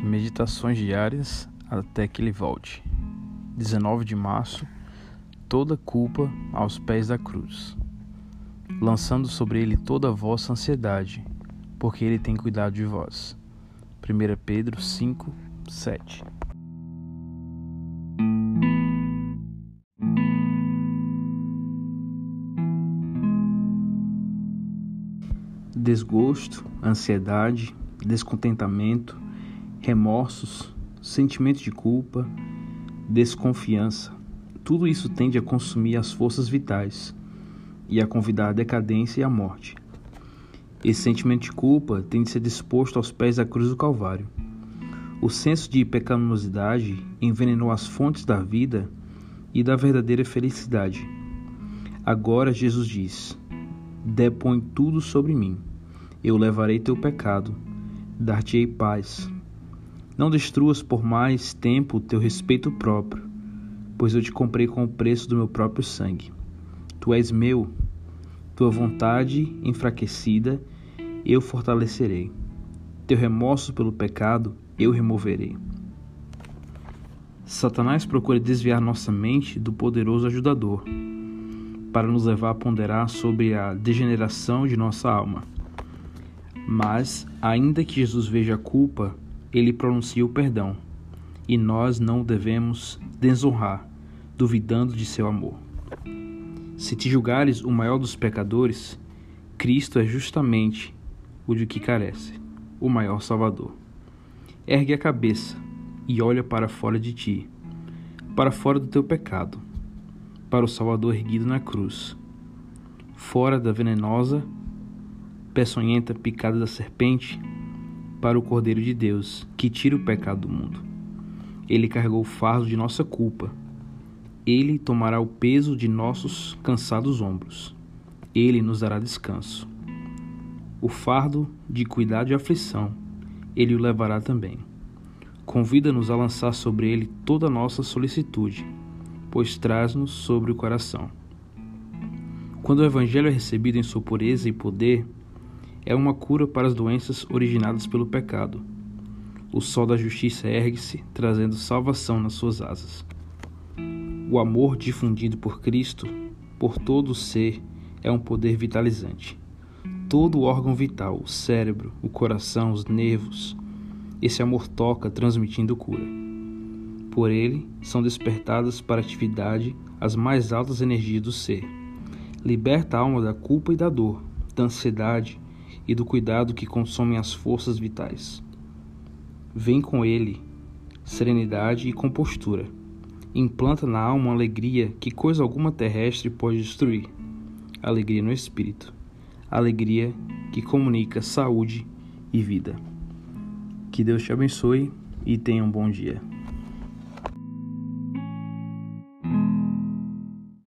Meditações diárias até que ele volte. 19 de março. Toda culpa aos pés da cruz. Lançando sobre ele toda a vossa ansiedade, porque ele tem cuidado de vós. 1 Pedro 5, 7. Desgosto, ansiedade, descontentamento, remorsos, sentimento de culpa, desconfiança. Tudo isso tende a consumir as forças vitais e a convidar a decadência e a morte. Esse sentimento de culpa tem de ser disposto aos pés da cruz do Calvário. O senso de pecaminosidade envenenou as fontes da vida e da verdadeira felicidade. Agora Jesus diz: Depõe tudo sobre mim. Eu levarei teu pecado, dar-te-ei paz. Não destruas por mais tempo o teu respeito próprio, pois eu te comprei com o preço do meu próprio sangue. Tu és meu, tua vontade enfraquecida eu fortalecerei. Teu remorso pelo pecado eu removerei. Satanás procura desviar nossa mente do poderoso ajudador, para nos levar a ponderar sobre a degeneração de nossa alma. Mas, ainda que Jesus veja a culpa ele pronuncia o perdão, e nós não o devemos desonrar, duvidando de seu amor. Se te julgares o maior dos pecadores, Cristo é justamente o de que carece, o maior Salvador. Ergue a cabeça e olha para fora de ti, para fora do teu pecado, para o Salvador erguido na cruz, fora da venenosa, peçonhenta picada da serpente para o Cordeiro de Deus, que tira o pecado do mundo. Ele carregou o fardo de nossa culpa. Ele tomará o peso de nossos cansados ombros. Ele nos dará descanso. O fardo de cuidado e aflição, ele o levará também. Convida-nos a lançar sobre ele toda a nossa solicitude, pois traz-nos sobre o coração. Quando o Evangelho é recebido em sua pureza e poder, é uma cura para as doenças originadas pelo pecado. O sol da justiça ergue-se, trazendo salvação nas suas asas. O amor difundido por Cristo, por todo o ser, é um poder vitalizante. Todo o órgão vital, o cérebro, o coração, os nervos, esse amor toca, transmitindo cura. Por ele são despertadas para atividade as mais altas energias do ser. Liberta a alma da culpa e da dor, da ansiedade, e do cuidado que consomem as forças vitais. Vem com ele serenidade e compostura. Implanta na alma alegria que coisa alguma terrestre pode destruir. Alegria no espírito. Alegria que comunica saúde e vida. Que Deus te abençoe e tenha um bom dia.